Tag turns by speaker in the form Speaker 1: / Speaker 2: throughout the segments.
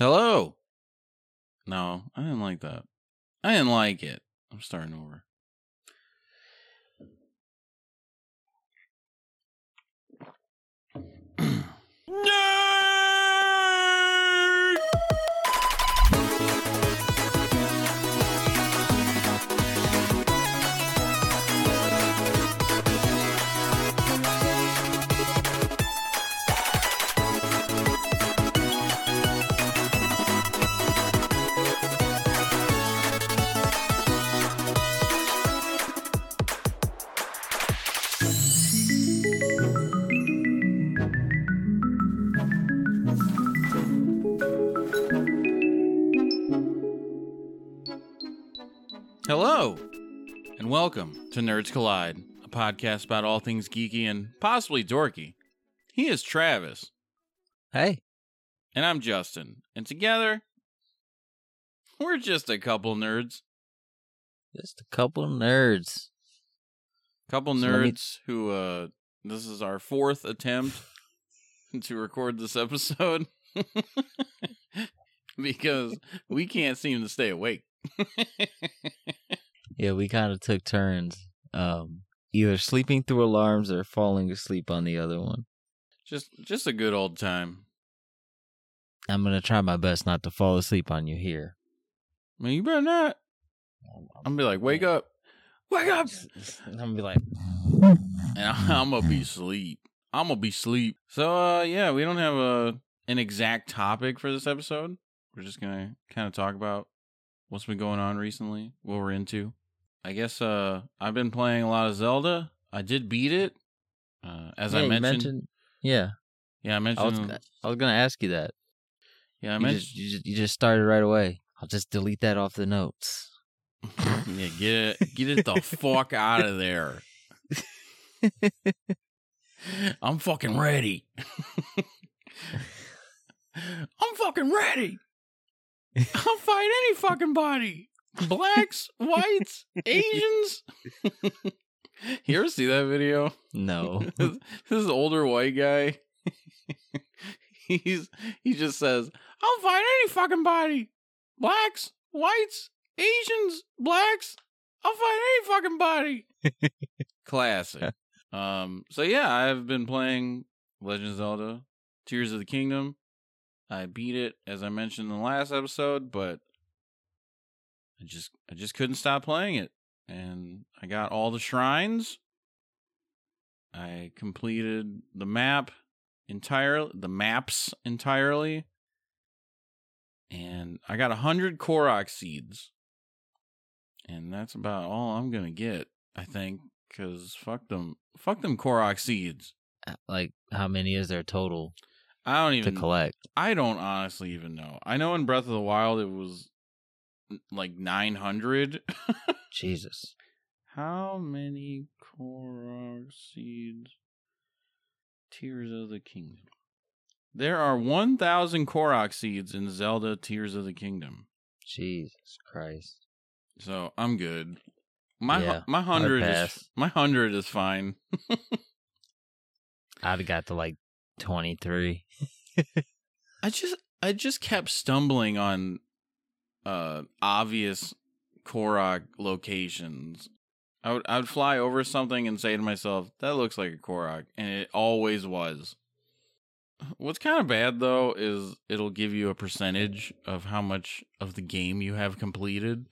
Speaker 1: Hello. No, I didn't like that. I didn't like it. I'm starting over. Hello, and welcome to Nerds Collide, a podcast about all things geeky and possibly dorky. He is Travis,
Speaker 2: Hey,
Speaker 1: and I'm Justin, and together, we're just a couple nerds.
Speaker 2: just a couple nerds.
Speaker 1: Couple
Speaker 2: So let me-
Speaker 1: nerds who, uh, this is our fourth attempt to record this episode because we can't seem to stay awake.
Speaker 2: Yeah, we kind of took turns, um, either sleeping through alarms or falling asleep on the other one.
Speaker 1: just, just a good old time.
Speaker 2: I'm gonna try my best not to fall asleep on you here.
Speaker 1: I mean, you better not. I'm gonna be like, wake up, wake up,
Speaker 2: I'm gonna be like,
Speaker 1: and I'm gonna be sleep. I'm gonna be sleep. So, uh, yeah, we don't have a an exact topic for this episode. We're just gonna kind of talk about what's been going on recently, what we're into. I guess uh, I've been playing a lot of Zelda. I did beat it, uh, as
Speaker 2: Yeah,
Speaker 1: I
Speaker 2: you
Speaker 1: mentioned.
Speaker 2: yeah,
Speaker 1: Yeah, I
Speaker 2: I was,
Speaker 1: mentioned.
Speaker 2: I was gonna ask you that.
Speaker 1: yeah, I
Speaker 2: you,
Speaker 1: mentioned.
Speaker 2: just, you just you just started right away. I'll just delete that off the notes.
Speaker 1: yeah, get it, get it the fuck out of there. I'm fucking ready. I'm fucking ready. I'll fight any fucking body. Blacks, whites, Asians. you ever see that video?
Speaker 2: No,
Speaker 1: this, this older white guy. He's he just says, "I'll fight any fucking body. Blacks, whites, Asians, blacks. I'll fight any fucking body." Classic. Um. So yeah, I've been playing Legend of Zelda: Tears of the Kingdom. I beat it as I mentioned in the last episode, but I just I just couldn't stop playing it, and I got all the shrines. I completed the map entirely, the maps entirely, and I got a hundred Korok seeds, and that's about all I'm gonna get, I think, because fuck them, fuck them Korok seeds.
Speaker 2: Uh, like how many is there total
Speaker 1: I don't even to
Speaker 2: collect?
Speaker 1: I don't honestly even know. I know in Breath of the Wild it was like nine hundred.
Speaker 2: Jesus,
Speaker 1: How many Korok seeds? Tears of the Kingdom. There are 1,000 Korok seeds in Zelda Tears of the Kingdom.
Speaker 2: Jesus Christ.
Speaker 1: So I'm good. My
Speaker 2: Yeah,
Speaker 1: my hundred is my hundred is fine.
Speaker 2: I'd have got to like twenty three.
Speaker 1: I just I just kept stumbling on uh obvious Korok locations. I would I would fly over something and say to myself, "That looks like a Korok," and it always was. What's kind of bad though is it'll give you a percentage of how much of the game you have completed,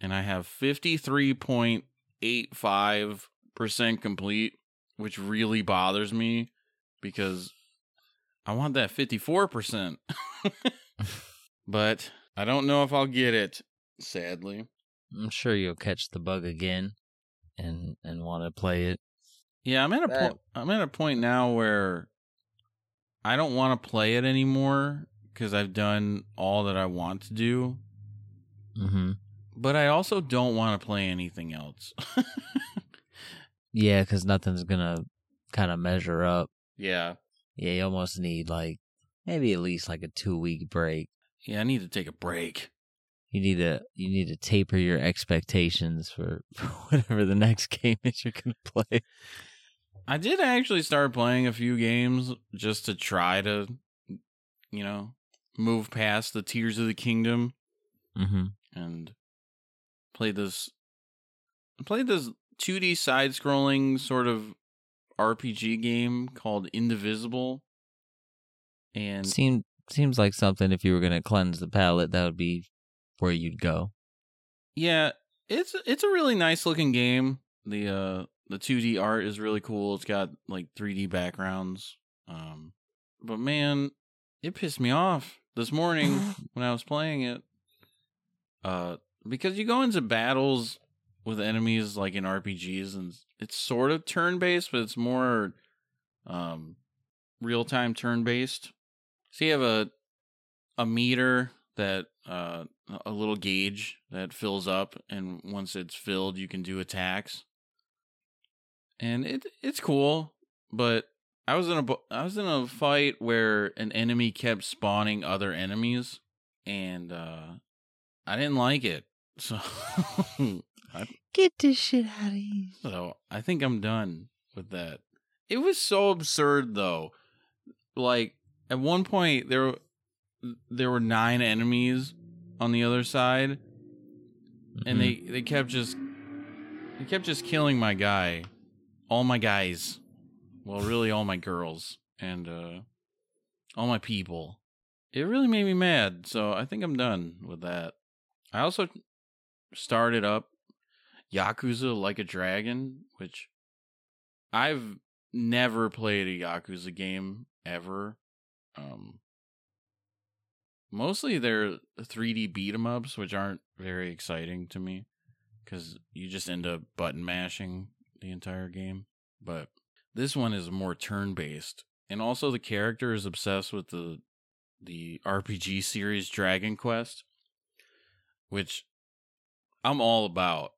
Speaker 1: and I have fifty three point eight five percent complete, which really bothers me because I want that 54%. but I don't know if I'll get it, sadly.
Speaker 2: I'm sure you'll catch the bug again and and want to play it.
Speaker 1: Yeah, I'm at a
Speaker 2: That-
Speaker 1: point I'm at a point now where I don't want to play it anymore cuz I've done all that I want to do,
Speaker 2: Mm-hmm.
Speaker 1: but I also don't want to play anything else.
Speaker 2: Yeah, because nothing's gonna kind of measure up.
Speaker 1: Yeah.
Speaker 2: Yeah, you almost need like maybe at least like a two week break.
Speaker 1: Yeah, I need to take a break.
Speaker 2: You need to you need to taper your expectations for, for whatever the next game is you're gonna play.
Speaker 1: I did actually start playing a few games just to try to, you know, move past the Tears of the Kingdom
Speaker 2: Mm-hmm.
Speaker 1: and play this played this 2D side scrolling sort of RPG game called Indivisible. And
Speaker 2: Seems seems like something if you were gonna cleanse the palette, that would be where you'd go.
Speaker 1: yeah, it's it's a really nice looking game. The uh the 2D art is really cool. It's got like 3D backgrounds. Um but man, it pissed me off this morning when I was playing it. Uh because you go into battles with enemies like in RPGs and it's sort of turn based, but it's more um real time turn based. So you have a a meter that uh a little gauge that fills up and once it's filled you can do attacks. And it it's cool, but I was in a I was in a fight where an enemy kept spawning other enemies and uh I didn't like it. So I,
Speaker 2: Get this shit out of here.
Speaker 1: So I think I'm done with that. It was so absurd though. Like at one point there there were nine enemies on the other side and they they kept just they kept just killing my guy. All my guys. Well, really all my girls and uh all my people. It really made me mad, so I think I'm done with that. I also started up Yakuza Like a Dragon, which I've never played a Yakuza game ever. Um mostly they're 3D beat 'em ups, which aren't very exciting to me cuz you just end up button mashing the entire game. But this one is more turn-based. And also the character is obsessed with the the RPG series Dragon Quest, which I'm all about.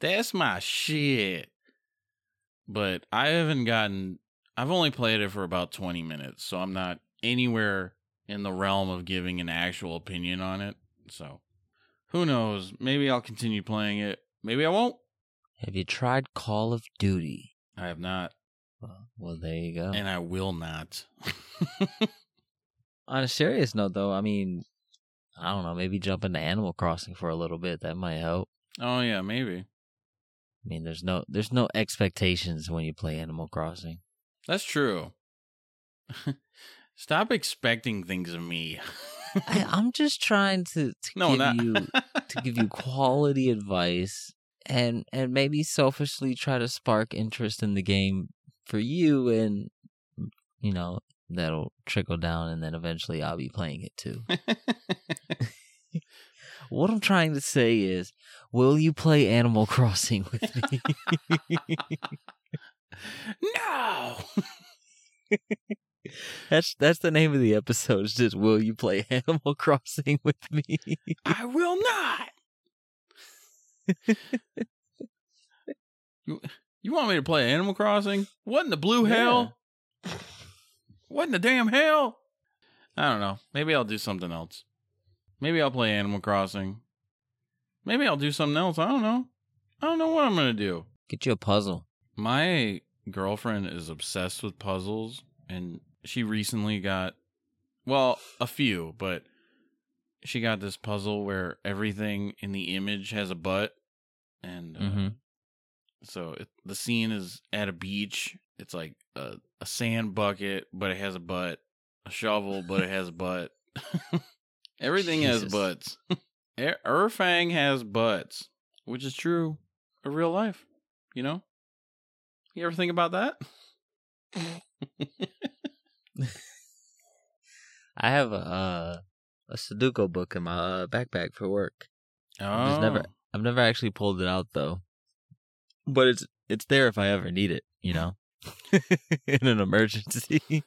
Speaker 1: That's my shit. But I haven't gotten I've only played it for about 20 minutes, so I'm not anywhere in the realm of giving an actual opinion on it. So, who knows? Maybe I'll continue playing it. Maybe I won't.
Speaker 2: Have you tried Call of Duty?
Speaker 1: I have not,
Speaker 2: Well, well there you go.
Speaker 1: and I will not.
Speaker 2: On a serious note, though, I mean, I don't know. Maybe jump into Animal Crossing for a little bit. That might help.
Speaker 1: oh yeah, maybe.
Speaker 2: I mean, there's no there's no expectations when you play Animal Crossing.
Speaker 1: That's true. Stop expecting things of me.
Speaker 2: I, I'm just trying to, to
Speaker 1: no,
Speaker 2: give
Speaker 1: not
Speaker 2: you to give you quality advice and and maybe selfishly try to spark interest in the game for you and you know that'll trickle down and then eventually I'll be playing it too. What I'm trying to say is, will you play Animal Crossing with me?
Speaker 1: no.
Speaker 2: that's that's the name of the episode. It's just will you play Animal Crossing with me?
Speaker 1: I will not. you, you want me to play Animal Crossing? What in the blue hell? What in the damn hell? I don't know. Maybe I'll do something else. Maybe I'll play Animal Crossing. Maybe I'll do something else. I don't know. I don't know what I'm going to do.
Speaker 2: Get you a puzzle.
Speaker 1: My girlfriend is obsessed with puzzles, and she recently got, well, a few, but she got this puzzle where everything in the image has a butt, and uh,
Speaker 2: Mhm.
Speaker 1: so it, the scene is at a beach. It's like a, a sand bucket, but it has a butt. A shovel, but it has a butt. Everything has butts. Er- Erfang has butts, which is true of real life. You know? You ever think about that?
Speaker 2: I have a uh, a Sudoku book in my uh, backpack for work.
Speaker 1: Oh,
Speaker 2: just never- I've never actually pulled it out though, but it's it's there if I ever need it. You know, in an emergency.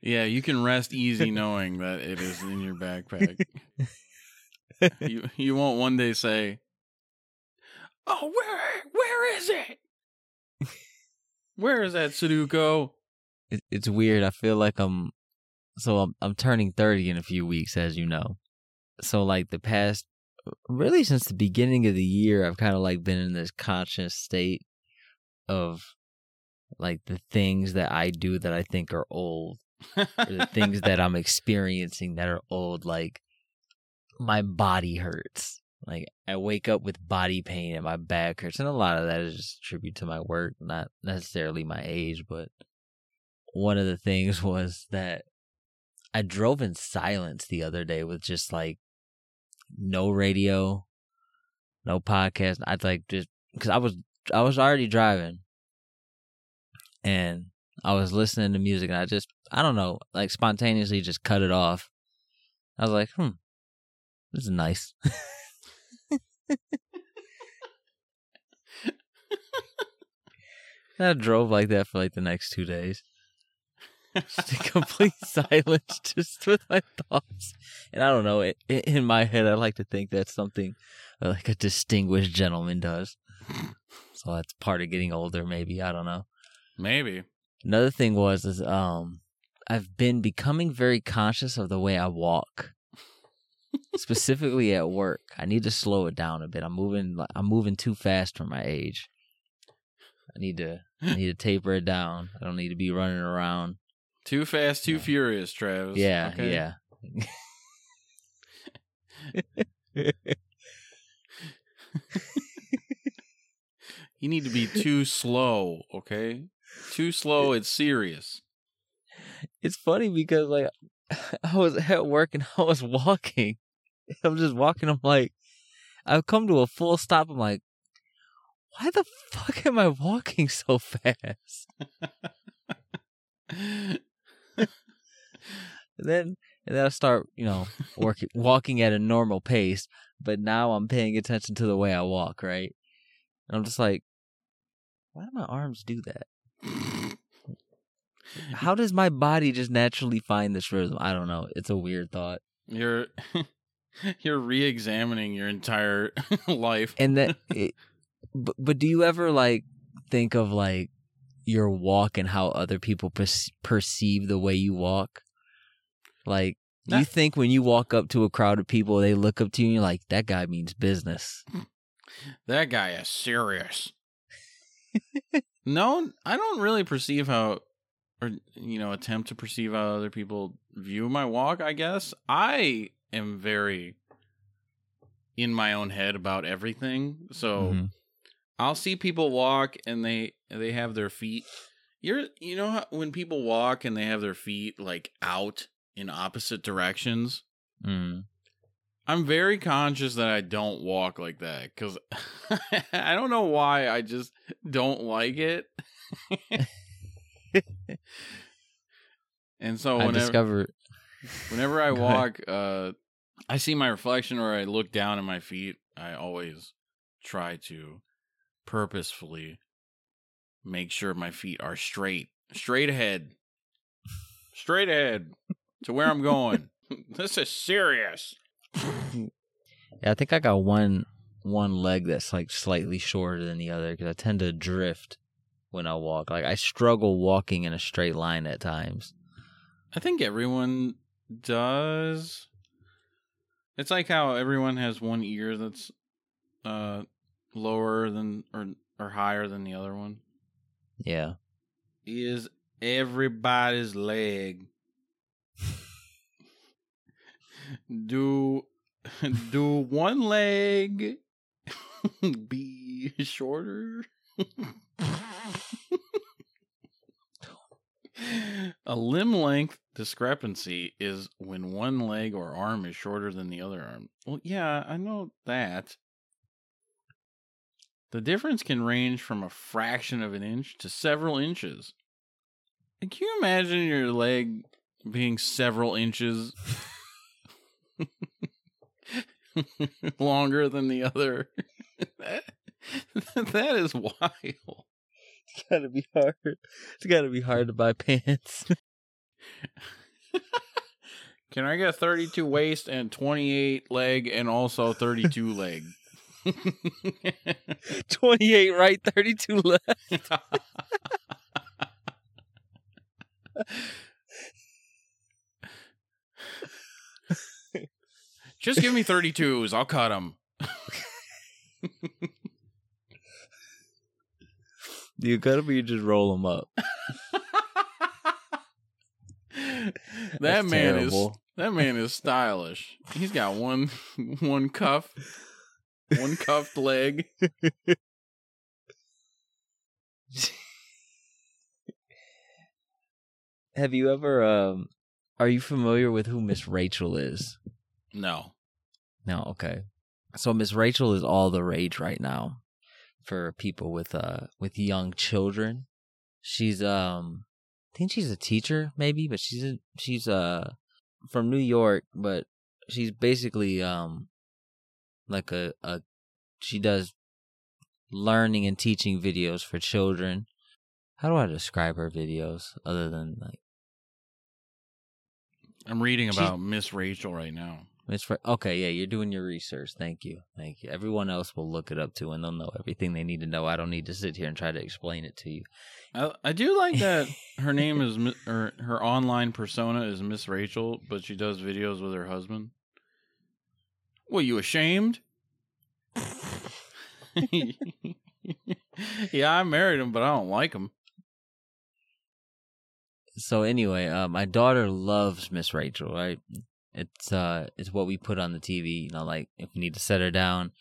Speaker 1: yeah, you can rest easy knowing that it is in your backpack. you you won't one day say, "Oh, where where is it? Where is that Sudoku?"
Speaker 2: it, it's weird. I feel like I'm so I'm I'm turning 30 in a few weeks as you know. So like the past really since the beginning of the year I've kind of like been in this conscious state of like the things that I do that I think are old the things that I'm experiencing that are old, like my body hurts. Like I wake up with body pain and my back hurts, and a lot of that is just a tribute to my work, not necessarily my age. But one of the things was that I drove in silence the other day with just like no radio, no podcast. I'd like just because I was I was already driving, and I was listening to music, and I just I don't know, like spontaneously just cut it off. I was like, hmm, this is nice. I drove like that for like the next two days. Just in complete silence, just with my thoughts. And I don't know, it, in my head, I like to think that's something like a distinguished gentleman does. So that's part of getting older, maybe. I don't know.
Speaker 1: Maybe.
Speaker 2: Another thing was is um I've been becoming very conscious of the way I walk. Specifically at work. I need to slow it down a bit. I'm moving I'm moving too fast for my age. I need to I need to taper it down. I don't need to be running around.
Speaker 1: Too fast, too
Speaker 2: Yeah.
Speaker 1: furious, Travis.
Speaker 2: Yeah,
Speaker 1: Okay?
Speaker 2: yeah.
Speaker 1: You need to be too slow, okay? Too slow, it's serious.
Speaker 2: It's funny because like I was at work and I was walking. I'm just walking. I'm like, I've come to a full stop. I'm like, why the fuck am I walking so fast? And then and then I start, you know, working walking at a normal pace. But now I'm paying attention to the way I walk, right? And I'm just like, why do my arms do that? How does my body just naturally find this rhythm? I don't know. It's a weird thought.
Speaker 1: You're you're re-examining your entire life.
Speaker 2: And that, it, but, but do you ever like think of like your walk and how other people perce- perceive the way you walk? Like, do you think when you walk up to a crowd of people, they look up to you and you're like, that guy means business?
Speaker 1: That guy is serious. No, I don't really perceive how, or you know, attempt to perceive how other people view my walk. I guess I am very in my own head about everything. So
Speaker 2: Mhm.
Speaker 1: I'll see people walk and they they have their feet. You're you know how, when people walk and they have their feet like out in opposite directions.
Speaker 2: Mm.
Speaker 1: I'm very conscious that I don't walk like that because I don't know why. I just don't like it. and so
Speaker 2: I
Speaker 1: whenever
Speaker 2: discovered.
Speaker 1: whenever I walk, uh, I see my reflection or I look down at my feet. I always try to purposefully make sure my feet are straight, straight ahead, straight ahead to where I'm going. this is serious.
Speaker 2: Yeah, I think I got one one leg that's like slightly shorter than the other because I tend to drift when I walk. Like I struggle walking in a straight line at times.
Speaker 1: I think everyone does. It's like how everyone has one ear that's uh lower than or or higher than the other one.
Speaker 2: Yeah.
Speaker 1: Is everybody's leg do do one leg be shorter? A limb length discrepancy is when one leg or arm is shorter than the other arm. Well, yeah, I know that. The difference can range from a fraction of an inch to several inches. Can you imagine your leg being several inches longer than the other? that, that is wild.
Speaker 2: It's gotta be hard. It's gotta be hard to buy pants.
Speaker 1: Can I get 32 waist and 28 leg and also 32 leg?
Speaker 2: 28 right, 32 left.
Speaker 1: Just give me 32s. I'll cut them.
Speaker 2: You gotta be just roll them up.
Speaker 1: that
Speaker 2: That's
Speaker 1: man
Speaker 2: terrible.
Speaker 1: is that man is stylish. He's got one one cuff, one cuffed leg.
Speaker 2: Have you ever um are you familiar with who Miss Rachel is?
Speaker 1: No.
Speaker 2: No, okay. So Miss Rachel is all the rage right now for people with uh with young children. She's um I think she's a teacher maybe, but she's a, she's uh from New York, but she's basically um like a a she does learning and teaching videos for children. How do I describe her videos other than like
Speaker 1: I'm reading about Miss Rachel right now.
Speaker 2: It's for okay, yeah, you're doing your research. Thank you. Thank you. Everyone else will look it up too and they'll know everything they need to know. I don't need to sit here and try to explain it to you.
Speaker 1: I, I do like that her name is or her online persona is Miss Rachel, but she does videos with her husband. What you ashamed? yeah, I married him, but I don't like him.
Speaker 2: So anyway, uh, my daughter loves Miss Rachel, right? It's uh it's what we put on the TV, you know, like if we need to set her down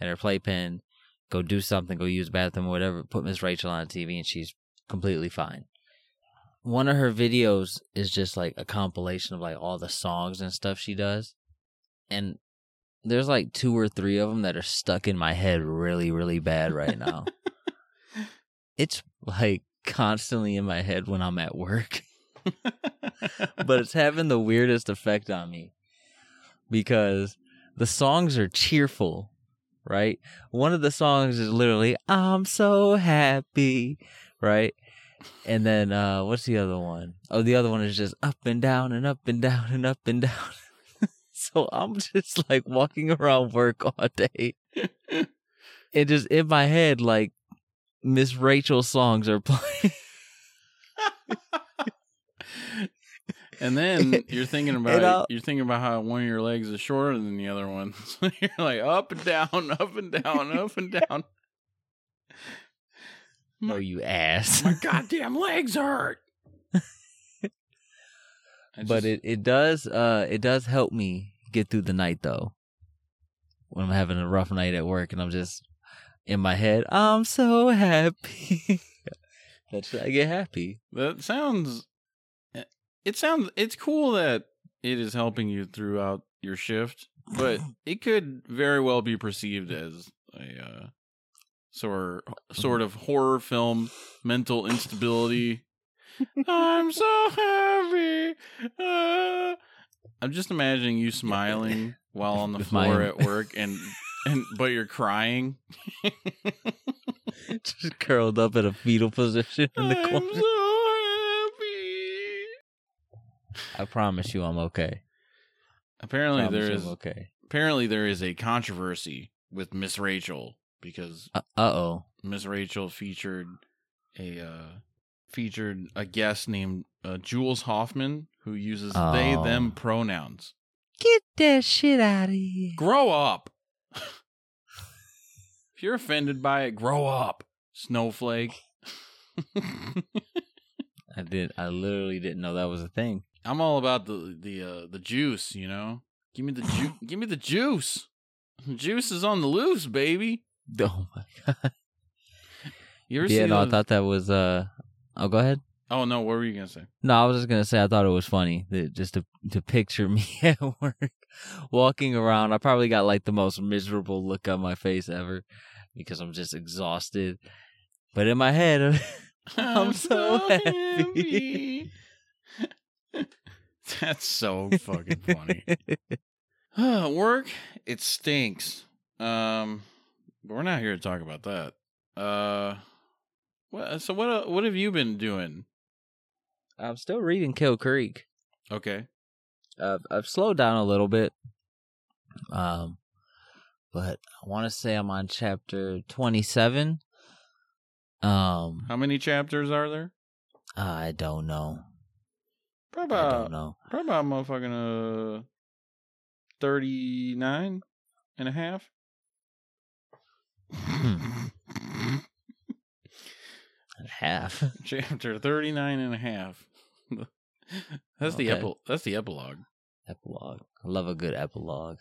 Speaker 2: at her playpen, go do something, go use the bathroom or whatever, put Miss Rachel on the TV and she's completely fine. One of her videos is just like a compilation of like all the songs and stuff she does. And there's like two or three of them that are stuck in my head really really bad right now. it's like constantly in my head when I'm at work but it's having the weirdest effect on me because the songs are cheerful, right? One of the songs is literally "I'm so happy," right? And then uh what's the other one? Oh, the other one is just up and down and up and down and up and down. so I'm just like walking around work all day. and just in my head like Miss Rachel songs are playing.
Speaker 1: and then you're thinking about
Speaker 2: I'll-
Speaker 1: you're thinking about how one of your legs is shorter than the other one. So you're like up and down, up and down, up and down.
Speaker 2: Oh, you ass.
Speaker 1: My goddamn legs hurt. I
Speaker 2: but it, it does uh it does help me get through the night though when i'm having a rough night at work and i'm just in my head i'm so happy that's i get happy
Speaker 1: That sounds. It sounds. It's cool that it is helping you throughout your shift, but it could very well be perceived as a uh, sort sort of horror film mental instability. I'm so happy. uh. I'm just imagining you smiling while on the
Speaker 2: With
Speaker 1: floor at work, and and but you're crying.
Speaker 2: just curled up in a fetal position in the corner. I promise you i'm okay
Speaker 1: Apparently there is
Speaker 2: okay
Speaker 1: apparently there is a controversy with Miss Rachel because
Speaker 2: uh oh
Speaker 1: Miss Rachel featured a uh featured a guest named uh, Jules Hoffman who uses they
Speaker 2: Oh.
Speaker 1: them pronouns.
Speaker 2: get that shit out of here
Speaker 1: Grow up. if you're offended by it, grow up. Snowflake.
Speaker 2: i did i literally didn't know that was a thing
Speaker 1: I'm all about the the uh, the juice, you know. Give me the ju- give me the juice. Juice is on the loose, baby.
Speaker 2: oh my god
Speaker 1: You ever
Speaker 2: yeah no i thought that was uh oh go ahead
Speaker 1: Oh no, what were you gonna say?
Speaker 2: No, I was just gonna say I thought it was funny that just to to picture me at work walking around. I probably got like the most miserable look on my face ever because I'm just exhausted. But in my head, I'm so happy.
Speaker 1: That's so fucking funny. Work, it stinks. Um, but we're not here to talk about that. Uh, what? So what? uh, What have you been doing?
Speaker 2: I'm still reading Kill Creek.
Speaker 1: Okay.
Speaker 2: I've I've slowed down a little bit, um, but I want to say I'm on chapter 27. Um,
Speaker 1: How many chapters are there?
Speaker 2: I don't know.
Speaker 1: Probably
Speaker 2: I
Speaker 1: about,
Speaker 2: don't know.
Speaker 1: probably about motherfucking uh, 39 and a half.
Speaker 2: Half.
Speaker 1: Chapter 39 and a half. That's the
Speaker 2: Okay.
Speaker 1: epi- That's the epilogue.
Speaker 2: Epilogue. I love a good epilogue.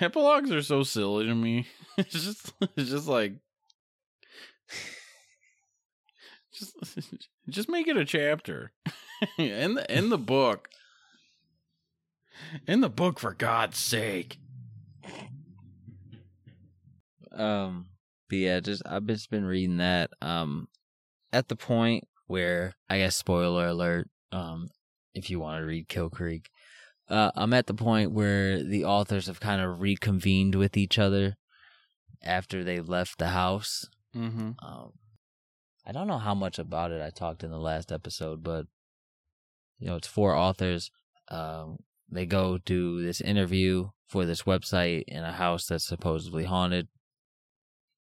Speaker 1: Epilogues are so silly to me. It's just, it's just like, just, just make it a chapter in the in the book. In the book, for God's sake.
Speaker 2: Um, but yeah, just I've just been reading that. Um, at the point where I guess spoiler alert. Um, if you want to read Kill Creek, uh, I'm at the point where the authors have kind of reconvened with each other after they left the house.
Speaker 1: Mm-hmm.
Speaker 2: Um, I don't know how much about it I talked in the last episode, but you know, it's four authors. Um, they go do this interview for this website in a house that's supposedly haunted,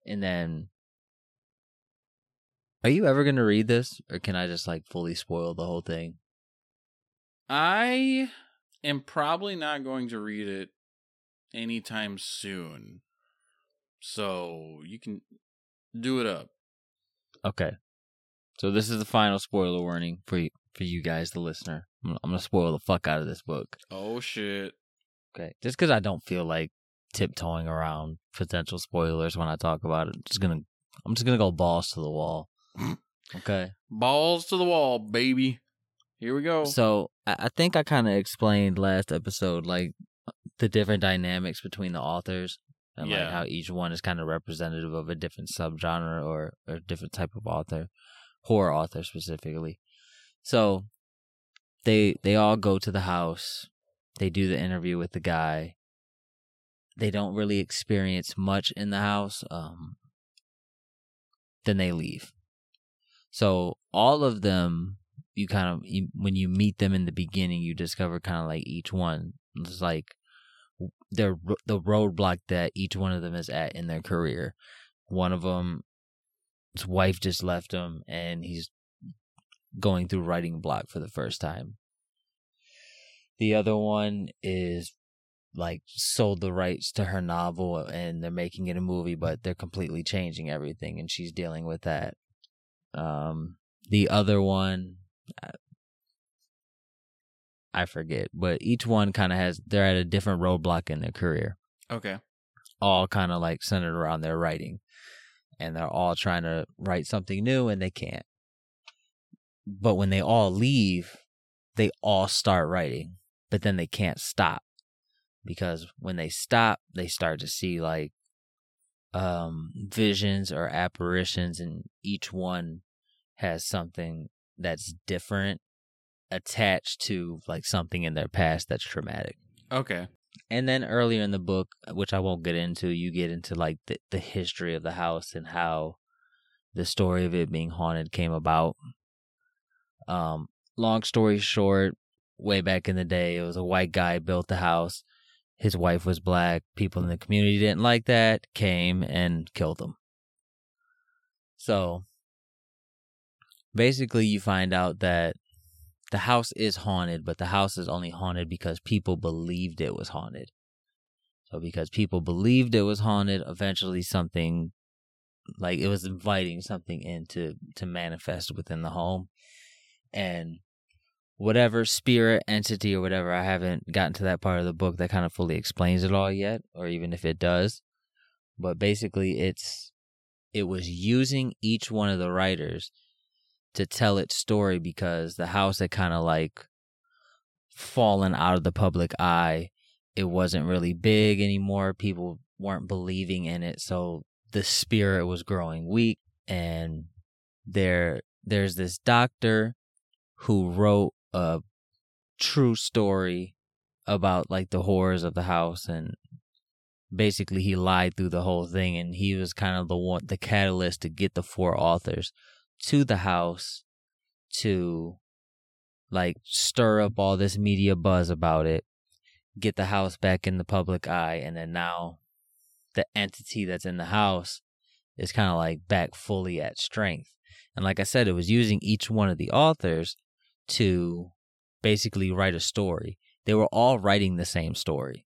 Speaker 2: and then. Are you ever gonna read this, or can I just like fully spoil the whole thing?
Speaker 1: I am probably not going to read it anytime soon. So you can do it up.
Speaker 2: Okay, so this is the final spoiler warning for you, for you guys, the listener. I'm, I'm gonna spoil the fuck out of this book.
Speaker 1: Oh shit.
Speaker 2: Okay. Just because I don't feel like tiptoeing around potential spoilers when I talk about it, just gonna I'm just gonna go balls to the wall. okay.
Speaker 1: Balls to the wall, baby. Here we go.
Speaker 2: So I, I think I kind of explained last episode like the different dynamics between the authors and like how each one is kind of representative of a different subgenre or or different type of author, horror author specifically. So they they all go to the house. They do the interview with the guy. They don't really experience much in the house. Um, then they leave. So all of them, you kind of you, when you meet them in the beginning, you discover kind of like each one. It's like their the roadblock that each one of them is at in their career. One of them, his wife just left him, and he's going through writing block for the first time. The other one is like sold the rights to her novel and they're making it a movie, but they're completely changing everything, and she's dealing with that. Um, the other one, I- forget, but each one kind of has they're at a different roadblock in their career
Speaker 1: okay.
Speaker 2: all kind of like centered around their writing and they're all trying to write something new and they can't but when they all leave they all start writing but then they can't stop because when they stop they start to see like um visions or apparitions and each one has something that's different attached to like something in their past that's traumatic
Speaker 1: Okay.
Speaker 2: and then earlier in the book, which I won't get into, you get into like the, the history of the house and how the story of it being haunted came about. Um, long story short, way back in the day, it was a white guy built the house. His wife was black. People in the community didn't like that, came and killed him. So basically, you find out that the house is haunted, but the house is only haunted because people believed it was haunted. So because people believed it was haunted, eventually something like it was inviting something in to, to manifest within the home. And whatever spirit entity or whatever, I haven't gotten to that part of the book that kind of fully explains it all yet, or even if it does. But basically it's it was using each one of the writers to tell its story because the house had kind of like fallen out of the public eye. It wasn't really big anymore. People weren't believing in it, so the spirit was growing weak. And there, there's this doctor who wrote a true story about like the horrors of the house and basically he lied through the whole thing and he was kind of the one the catalyst to get the four authors to the house to like stir up all this media buzz about it, get the house back in the public eye, and then now the entity that's in the house is kind of like back fully at strength. And like I said, it was using each one of the authors to basically write a story. They were all writing the same story.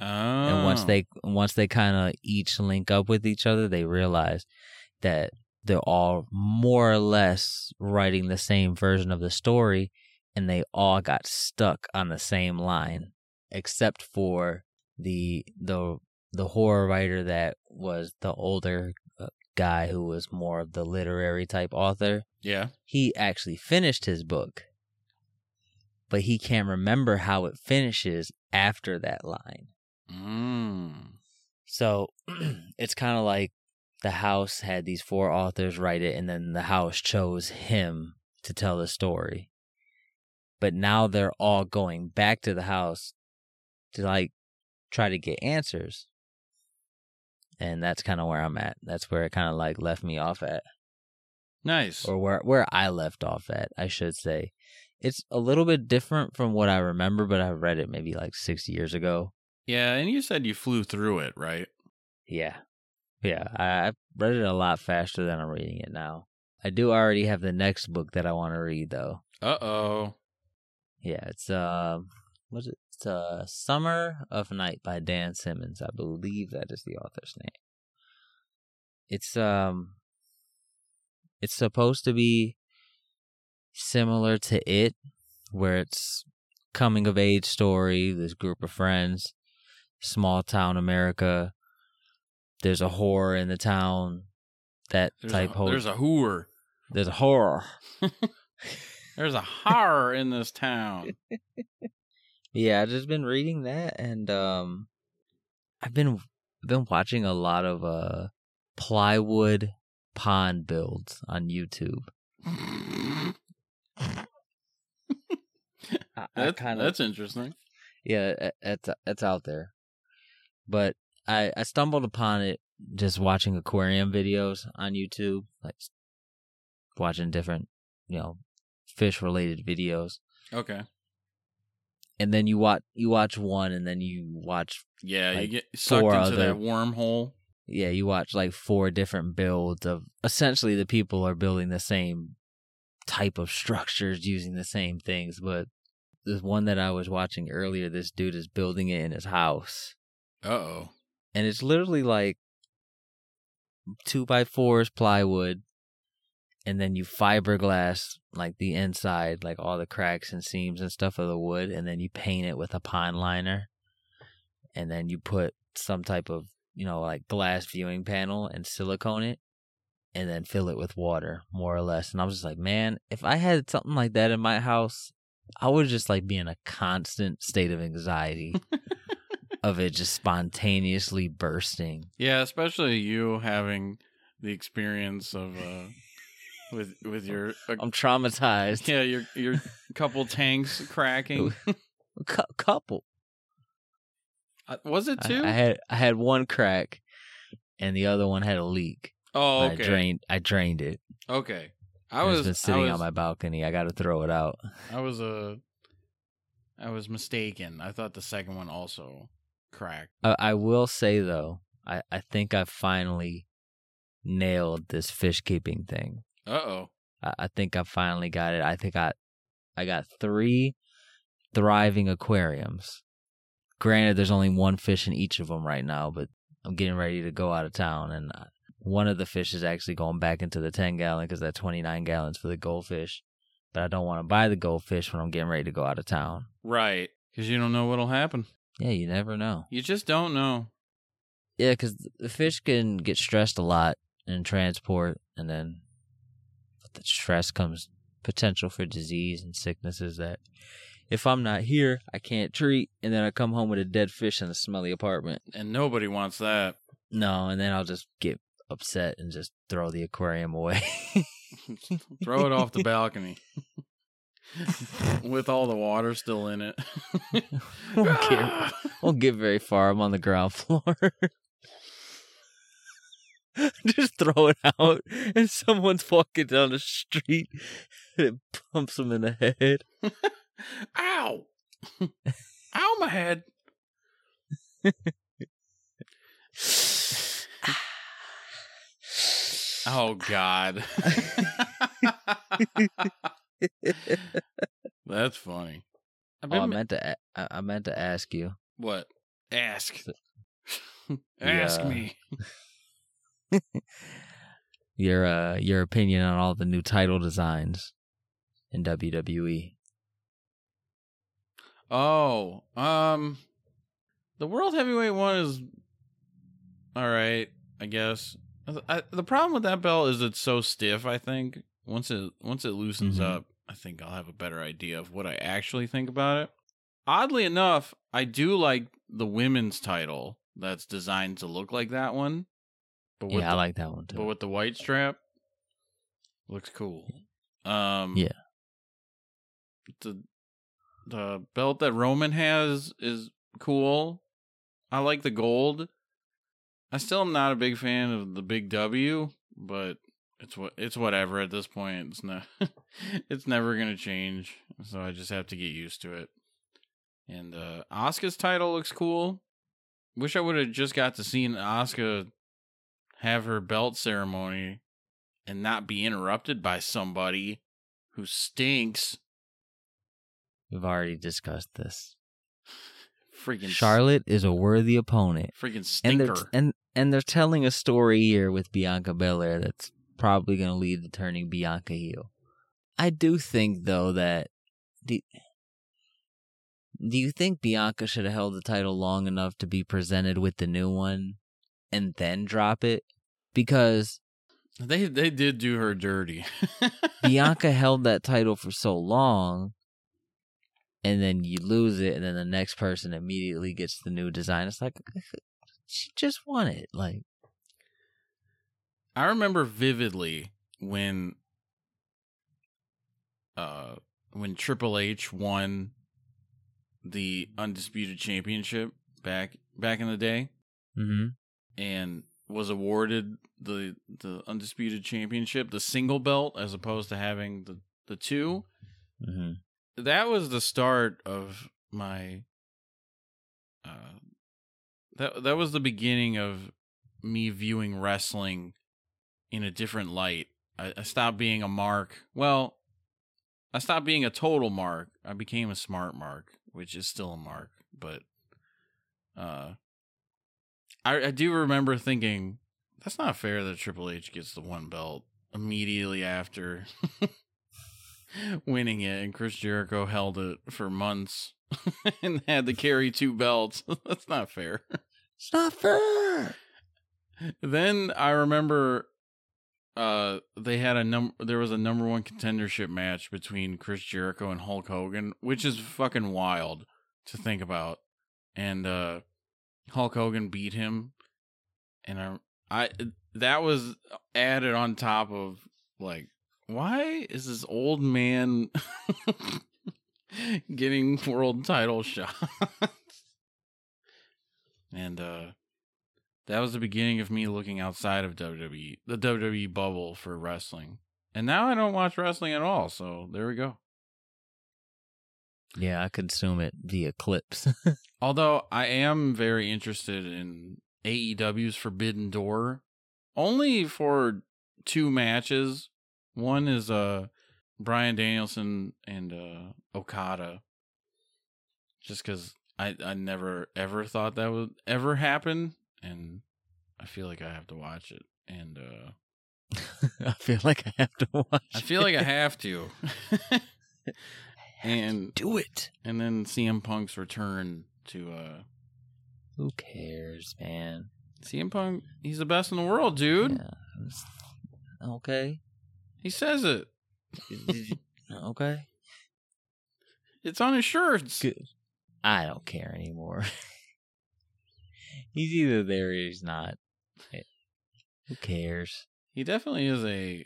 Speaker 1: Oh.
Speaker 2: And once oh. they once they kind of each link up with each other, they realize that they're all more or less writing the same version of the story and they all got stuck on the same line, except for the the the horror writer that was the older uh, guy who was more of the literary type author.
Speaker 1: Yeah.
Speaker 2: He actually finished his book, but he can't remember how it finishes after that line.
Speaker 1: Mm.
Speaker 2: So it's kind of like the house had these four authors write it, and then the house chose him to tell the story. But now they're all going back to the house to like try to get answers. And that's kind of where I'm at. That's where it kind of like left me off at,
Speaker 1: Nice.
Speaker 2: or where where I left off at, I should say. It's a little bit different from what I remember, but I read it maybe like six years ago.
Speaker 1: yeah, and you said you flew through it, right?
Speaker 2: Yeah. Yeah. I, I read it a lot faster than I'm reading it now. I do already have the next book that I want to read though.
Speaker 1: Uh oh.
Speaker 2: Yeah, it's uh what's it? It's uh Summer of Night by Dan Simmons. I believe that is the author's name. It's um it's supposed to be similar to it where it's coming of age story, this group of friends, small town America. There's a horror in the town. That
Speaker 1: There's,
Speaker 2: type
Speaker 1: a, there's a hooer.
Speaker 2: there's a horror.
Speaker 1: There's a horror in this town.
Speaker 2: Yeah, I've just been reading that and um I've been been watching a lot of uh plywood pond builds on YouTube. I, I
Speaker 1: That,
Speaker 2: kind of
Speaker 1: that's interesting.
Speaker 2: yeah, it's it's out there. But I I stumbled upon it just watching aquarium videos on YouTube, like watching different, you know, fish related videos.
Speaker 1: Okay.
Speaker 2: And then you watch you watch one and then you watch
Speaker 1: Yeah, you get sucked into
Speaker 2: other-
Speaker 1: that wormhole.
Speaker 2: yeah, you watch like four different builds of essentially the people are building the same type of structures using the same things, but this one that I was watching earlier, this dude is building it in his house.
Speaker 1: Uh oh.
Speaker 2: And it's literally like two by fours plywood and then you fiberglass like the inside, like all the cracks and seams and stuff of the wood, and then you paint it with a pond liner. And then you put some type of, you know, like glass viewing panel and silicone it and then fill it with water, more or less. And I was just like, man, if I had something like that in my house, I would just like be in a constant state of anxiety of it just spontaneously bursting.
Speaker 1: Yeah, especially you having the experience of uh with with your uh,
Speaker 2: I'm traumatized.
Speaker 1: yeah your your couple tanks cracking.
Speaker 2: Cou- couple.
Speaker 1: Uh, Was it two?
Speaker 2: I, had I had one crack, and the other one had a leak.
Speaker 1: oh, okay.
Speaker 2: I drained I drained it.
Speaker 1: Okay. I was
Speaker 2: been sitting
Speaker 1: I was,
Speaker 2: on my balcony. I got to throw it out.
Speaker 1: I was uh, I was mistaken. I thought the second one also cracked.
Speaker 2: I, I will say though, I I think I finally nailed this fish keeping thing.
Speaker 1: Uh oh.
Speaker 2: I, I think I finally got it. I think I I got three thriving aquariums. Granted, there's only one fish in each of them right now, but I'm getting ready to go out of town, and uh, one of the fish is actually going back into the 10 gallon because that 29 gallons for the goldfish. But I don't want to buy the goldfish when I'm getting ready to go out of town.
Speaker 1: Right. Because you don't know what'll happen.
Speaker 2: Yeah, you never know.
Speaker 1: You just don't know.
Speaker 2: Yeah, because the fish can get stressed a lot in transport, and then with the stress comes potential for disease and sicknesses that if I'm not here, I can't treat, and then I come home with a dead fish in a smelly apartment.
Speaker 1: And nobody wants that.
Speaker 2: No, and then I'll just get upset and just throw the aquarium away.
Speaker 1: Throw it off the balcony. With all the water still in it.
Speaker 2: Won't get, ah! won't get very far. I'm on the ground floor. just throw it out, and someone's walking down the street, and it pumps them in the head.
Speaker 1: Ow! Ow, my head. Oh, God. That's funny.
Speaker 2: Oh, I meant to. a- I meant to ask you.
Speaker 1: what? Ask. Ask me.
Speaker 2: your uh your opinion on all the new title designs in WWE.
Speaker 1: Oh, um, the world heavyweight one is all right, I guess. I, the problem with that belt is it's so stiff. I think once it once it loosens
Speaker 2: Mhm.
Speaker 1: up, I think I'll have a better idea of what I actually think about it. Oddly enough, I do like the women's title that's designed to look like that one, but
Speaker 2: Yeah, I like that one too.
Speaker 1: but with the white strap, looks cool. Um,
Speaker 2: Yeah.
Speaker 1: the the belt that Roman has is cool. I like the gold. I still am not a big fan of the big W, but it's what it's whatever at this point. It's not it's never gonna change. So I just have to get used to it. And uh Asuka's title looks cool. Wish I would have just got to see Asuka have her belt ceremony and not be interrupted by somebody who stinks.
Speaker 2: We've already discussed this.
Speaker 1: Freaking
Speaker 2: Charlotte is a worthy opponent.
Speaker 1: freaking
Speaker 2: And
Speaker 1: stinker.
Speaker 2: they're and and they're telling a story here with Bianca Belair that's probably going to lead to turning Bianca heel. I do think though that do, do you think Bianca should have held the title long enough to be presented with the new one and then drop it? Because
Speaker 1: they they did do her dirty.
Speaker 2: Bianca held that title for so long and then you lose it and then the next person immediately gets the new design. It's like she just won it. Like
Speaker 1: I remember vividly when uh when Triple H won the undisputed championship back back in the day
Speaker 2: mhm.
Speaker 1: and was awarded the the undisputed championship, the single belt as opposed to having the the two.
Speaker 2: Mhm.
Speaker 1: that was the start of my uh that that was the beginning of me viewing wrestling in a different light. I, I stopped being a mark. Well, I stopped being a total mark. I became a smart mark, which is still a mark, but uh I I do remember thinking that's not fair that Triple H gets the one belt immediately after winning it, and Chris Jericho held it for months and had to carry two belts. That's not fair.
Speaker 2: It's not fair.
Speaker 1: Then I remember uh they had a number there was a number one contendership match between Chris Jericho and Hulk Hogan, which is fucking wild to think about. And uh Hulk Hogan beat him and I I that was added on top of like why is this old man getting world title shots? and uh that was the beginning of me looking outside of WWE, the WWE bubble for wrestling. And now I don't watch wrestling at all, so there we go.
Speaker 2: Yeah, I consume it via clips.
Speaker 1: Although I am very interested in AEW's Forbidden Door, only for two matches. One is uh Bryan Danielson and uh Okada. Just because I I never ever thought that would ever happen, and I feel like I have to watch it. And uh
Speaker 2: I feel like I have to watch.
Speaker 1: I feel like I have to. and
Speaker 2: do it.
Speaker 1: and then CM Punk's return to uh
Speaker 2: Who cares, man?
Speaker 1: CM Punk, he's the best in the world, dude.
Speaker 2: Yeah. Okay.
Speaker 1: He says it.
Speaker 2: Okay.
Speaker 1: It's on his shirts.
Speaker 2: Good. I don't care anymore. he's either there or he's not. Who cares?
Speaker 1: He definitely is a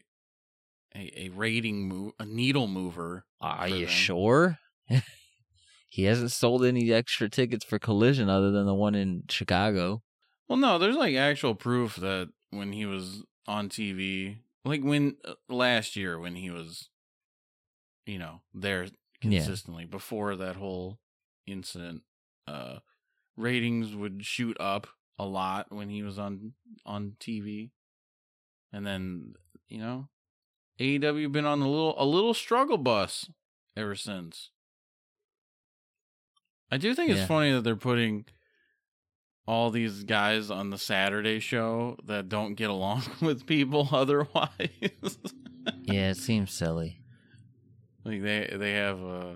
Speaker 1: a, a rating move, a needle mover.
Speaker 2: Are you
Speaker 1: them.
Speaker 2: sure? he hasn't sold any extra tickets for Collision other than the one in Chicago.
Speaker 1: Well, no, there's like actual proof that when he was on TV, like when uh, last year when he was, you know, there
Speaker 2: Yeah.
Speaker 1: consistently before that whole incident, uh, ratings would shoot up a lot when he was on on TV, and then you know, AEW been on a little a little struggle bus ever since. I do think it's
Speaker 2: Yeah.
Speaker 1: funny that they're putting all these guys on the Saturday show that don't get along with people otherwise.
Speaker 2: Yeah, it seems silly.
Speaker 1: like they they have uh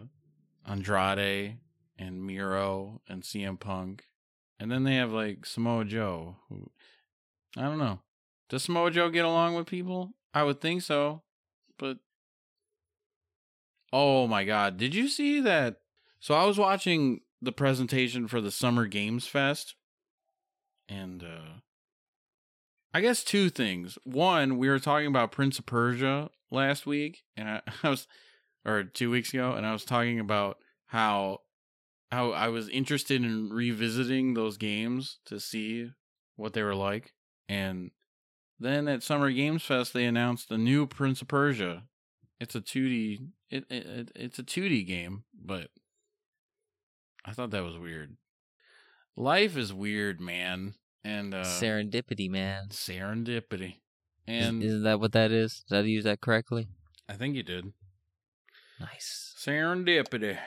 Speaker 1: Andrade and Miro and CM Punk. And then they have like Samoa Joe, who I don't know. Does Samoa Joe get along with people? I would think so. But Oh my god, did you see that? So I was watching the presentation for the Summer Games Fest and uh I guess two things. One, we were talking about Prince of Persia last week and I, I was or 2 weeks ago and I was talking about how how I was interested in revisiting those games to see what they were like. And then at Summer Games Fest they announced the new Prince of Persia. It's a 2D it, it it's a 2D game, but I thought that was weird. Life is weird, man. And uh
Speaker 2: Serendipity, man.
Speaker 1: serendipity.
Speaker 2: Is-
Speaker 1: And
Speaker 2: Isn't that what that is? Did I use that correctly?
Speaker 1: I think you did.
Speaker 2: Nice.
Speaker 1: Serendipity.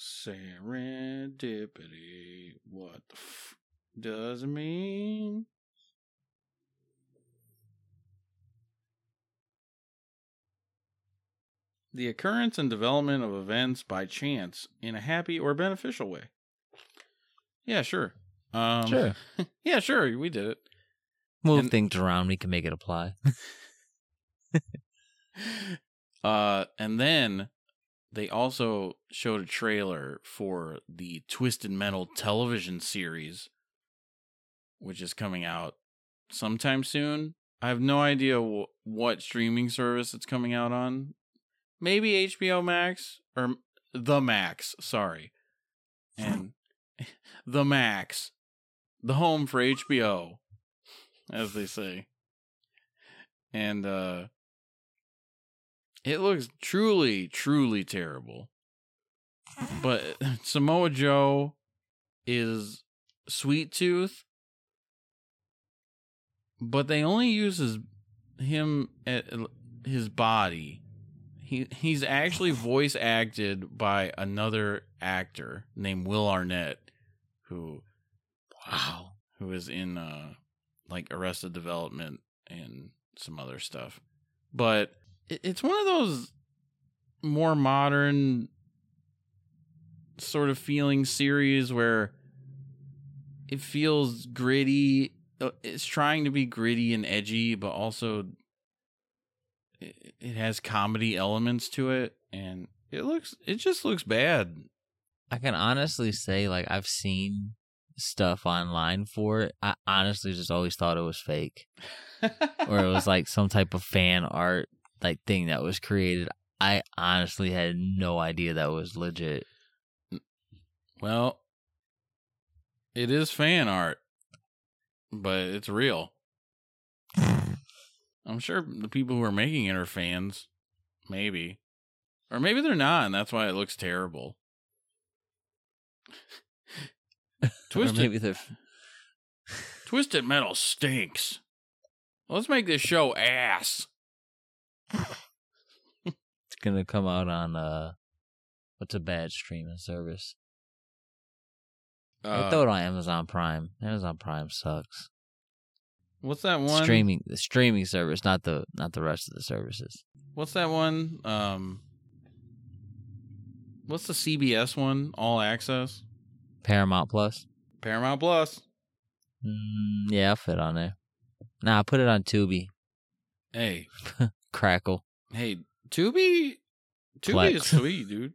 Speaker 1: Serendipity. What the f- does it mean? The occurrence and development of events by chance in a happy or beneficial way. Yeah, sure. Um,
Speaker 2: Sure.
Speaker 1: Yeah, sure. We did it.
Speaker 2: Move
Speaker 1: and-
Speaker 2: things around. We can make it apply.
Speaker 1: uh, and then they also showed a trailer for the Twisted Metal television series, which is coming out sometime soon. I have no idea wh- what streaming service it's coming out on. Maybe HBO Max or the Max. Sorry, and the Max, the home for HBO, as they say. And uh it looks truly, truly terrible. But Samoa Joe is Sweet Tooth, but they only use his him at his body. He he's actually voice acted by another actor named Will Arnett, who
Speaker 2: Wow.
Speaker 1: who is in uh like Arrested Development and some other stuff. But it's one of those more modern sort of feeling series where it feels gritty. Uh, It's trying to be gritty and edgy, but also it, it has comedy elements to it and it looks it just looks bad.
Speaker 2: I can honestly say, like, I've seen stuff online for it. I honestly just always thought it was fake, or it was like some type of fan art like thing that was created. I honestly had no idea that was legit.
Speaker 1: Well, it is fan art, but it's real. I'm sure the people who are making it are fans. Maybe. Or maybe they're not, and that's why it looks terrible. Twisted, Twisted Metal stinks. Let's make this show ass.
Speaker 2: It's gonna come out on uh, what's a bad streaming service?
Speaker 1: Uh,
Speaker 2: they throw it on Amazon Prime. Amazon Prime sucks.
Speaker 1: what's that one?
Speaker 2: Streaming the streaming service, not the not the rest of the services.
Speaker 1: What's that one? Um, what's the CBS one? All Access?
Speaker 2: Paramount Plus.
Speaker 1: Paramount Plus.
Speaker 2: Mm, yeah, I'll fit on there. Nah, I put it on Tubi.
Speaker 1: Hey,
Speaker 2: Crackle.
Speaker 1: Hey, Tubi, Tubi
Speaker 2: Flex.
Speaker 1: is sweet, dude.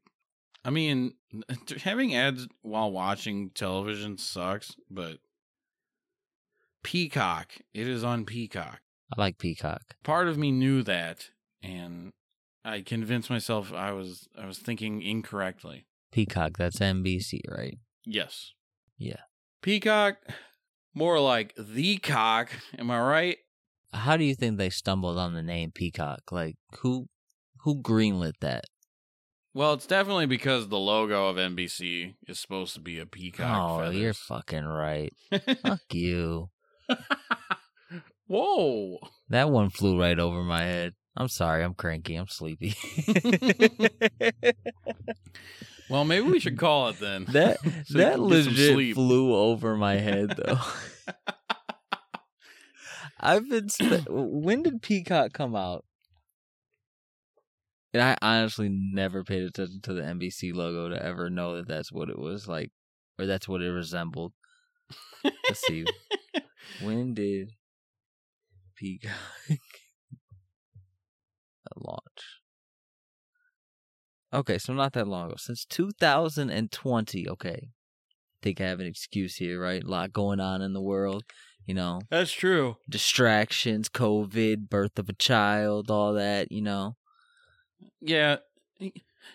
Speaker 1: I mean, having ads while watching television sucks, but Peacock, it is on Peacock.
Speaker 2: I like Peacock.
Speaker 1: Part of me knew that, and I convinced myself I was I was thinking incorrectly.
Speaker 2: Peacock, that's NBC, right?
Speaker 1: Yes.
Speaker 2: Yeah.
Speaker 1: Peacock, more like the cock. Am I right?
Speaker 2: How do you think they stumbled on the name Peacock? Like who who greenlit that?
Speaker 1: Well, it's definitely because the logo of NBC is supposed to be a peacock.
Speaker 2: oh, you're fucking right. Fuck you.
Speaker 1: Whoa.
Speaker 2: That one flew right over my head. I'm sorry, I'm cranky. I'm sleepy.
Speaker 1: Well, maybe we should call it then.
Speaker 2: that
Speaker 1: So
Speaker 2: that legit flew over my head though. I've been. Spe- when did Peacock come out? And I honestly never paid attention to the NBC logo to ever know that that's what it was like, or that's what it resembled. Let's see. when did Peacock launch? Okay, so not that long ago. Since 2020. Okay. I think I have an excuse here, right? A lot going on in the world. You know,
Speaker 1: That's true.
Speaker 2: distractions, COVID, birth of a child, all that, you know.
Speaker 1: Yeah.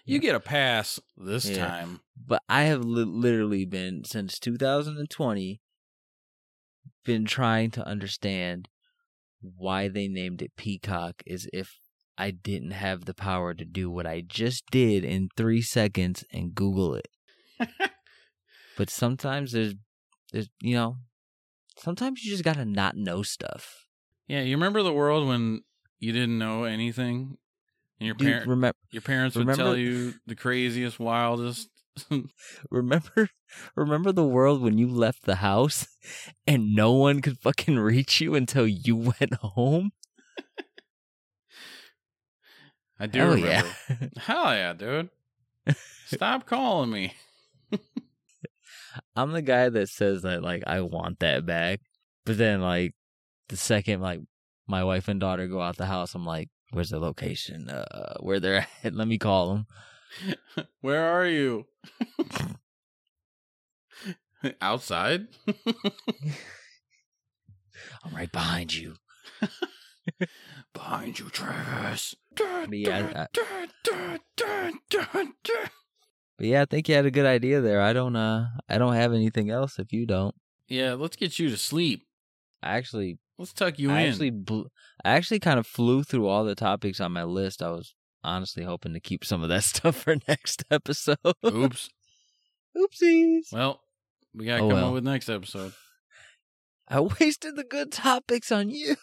Speaker 1: You get a pass this
Speaker 2: Yeah.
Speaker 1: time.
Speaker 2: But I have li- literally been since 2020 been trying to understand why they named it Peacock as if I didn't have the power to do what I just did in 3 seconds and Google it. But sometimes there's there's you know, sometimes you just got to not know stuff.
Speaker 1: Yeah, you remember the world when you didn't know anything? And your
Speaker 2: Dude,
Speaker 1: parent
Speaker 2: remember
Speaker 1: your parents would
Speaker 2: remember-
Speaker 1: tell you the craziest, wildest
Speaker 2: remember remember the world when you left the house and no one could fucking reach you until you went home?
Speaker 1: I do
Speaker 2: Hell
Speaker 1: remember.
Speaker 2: yeah.
Speaker 1: Hell yeah, dude. Stop calling me.
Speaker 2: I'm the guy that says that like I want that back, but then like the second like my wife and daughter go out the house, I'm like, "Where's the location? Uh, where they're at? Let me call them."
Speaker 1: Where are you? Outside?
Speaker 2: I'm right behind you.
Speaker 1: Behind you, Travis.
Speaker 2: yeah, But yeah, I think you had a good idea there. I don't uh I don't have anything else if you don't.
Speaker 1: Yeah, let's get you to sleep.
Speaker 2: I actually
Speaker 1: Let's tuck you
Speaker 2: I
Speaker 1: in.
Speaker 2: actually bl- I actually kind of flew through all the topics on my list. I was honestly hoping to keep some of that stuff for next episode.
Speaker 1: Oops.
Speaker 2: Oopsies.
Speaker 1: Well, we gotta
Speaker 2: Oh,
Speaker 1: come
Speaker 2: well.
Speaker 1: up with next episode.
Speaker 2: I wasted the good topics on you.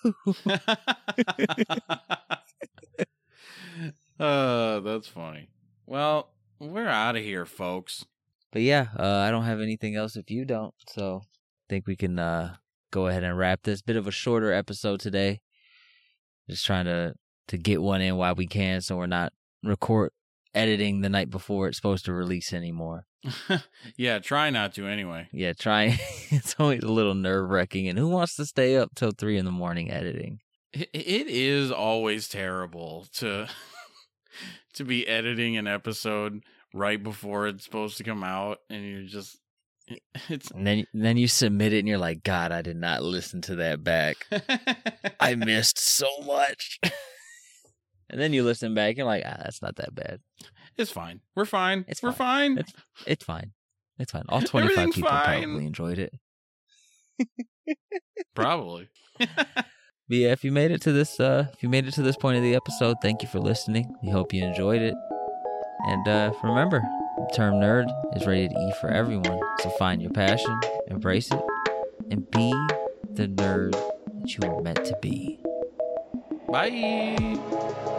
Speaker 1: uh, that's funny. Well, we're out of here, folks.
Speaker 2: But yeah, uh, I don't have anything else if you don't. So I think we can uh, go ahead and wrap this. Bit of a shorter episode today. Just trying to to get one in while we can, so we're not record editing the night before it's supposed to release anymore.
Speaker 1: yeah, try not to anyway.
Speaker 2: Yeah, trying. it's always a little nerve wracking. And who wants to stay up till three in the morning editing?
Speaker 1: It, it is always terrible to to be editing an episode right before it's supposed to come out, and you're just it's.
Speaker 2: And then then you submit it, and you're like, God, I did not listen to that back. I missed so much. and then you listen back, and you're like, ah, that's not that bad.
Speaker 1: It's fine. We're fine.
Speaker 2: It's
Speaker 1: We're
Speaker 2: fine.
Speaker 1: fine.
Speaker 2: It's it's fine. It's fine. All 25 people
Speaker 1: fine.
Speaker 2: probably enjoyed it.
Speaker 1: Probably.
Speaker 2: But yeah, if you made it to this uh if you made it to this point of the episode, thank you for listening. We hope you enjoyed it. And uh remember, the term nerd is rated E for everyone. So find your passion, embrace it, and be the nerd that you were meant to be.
Speaker 1: Bye.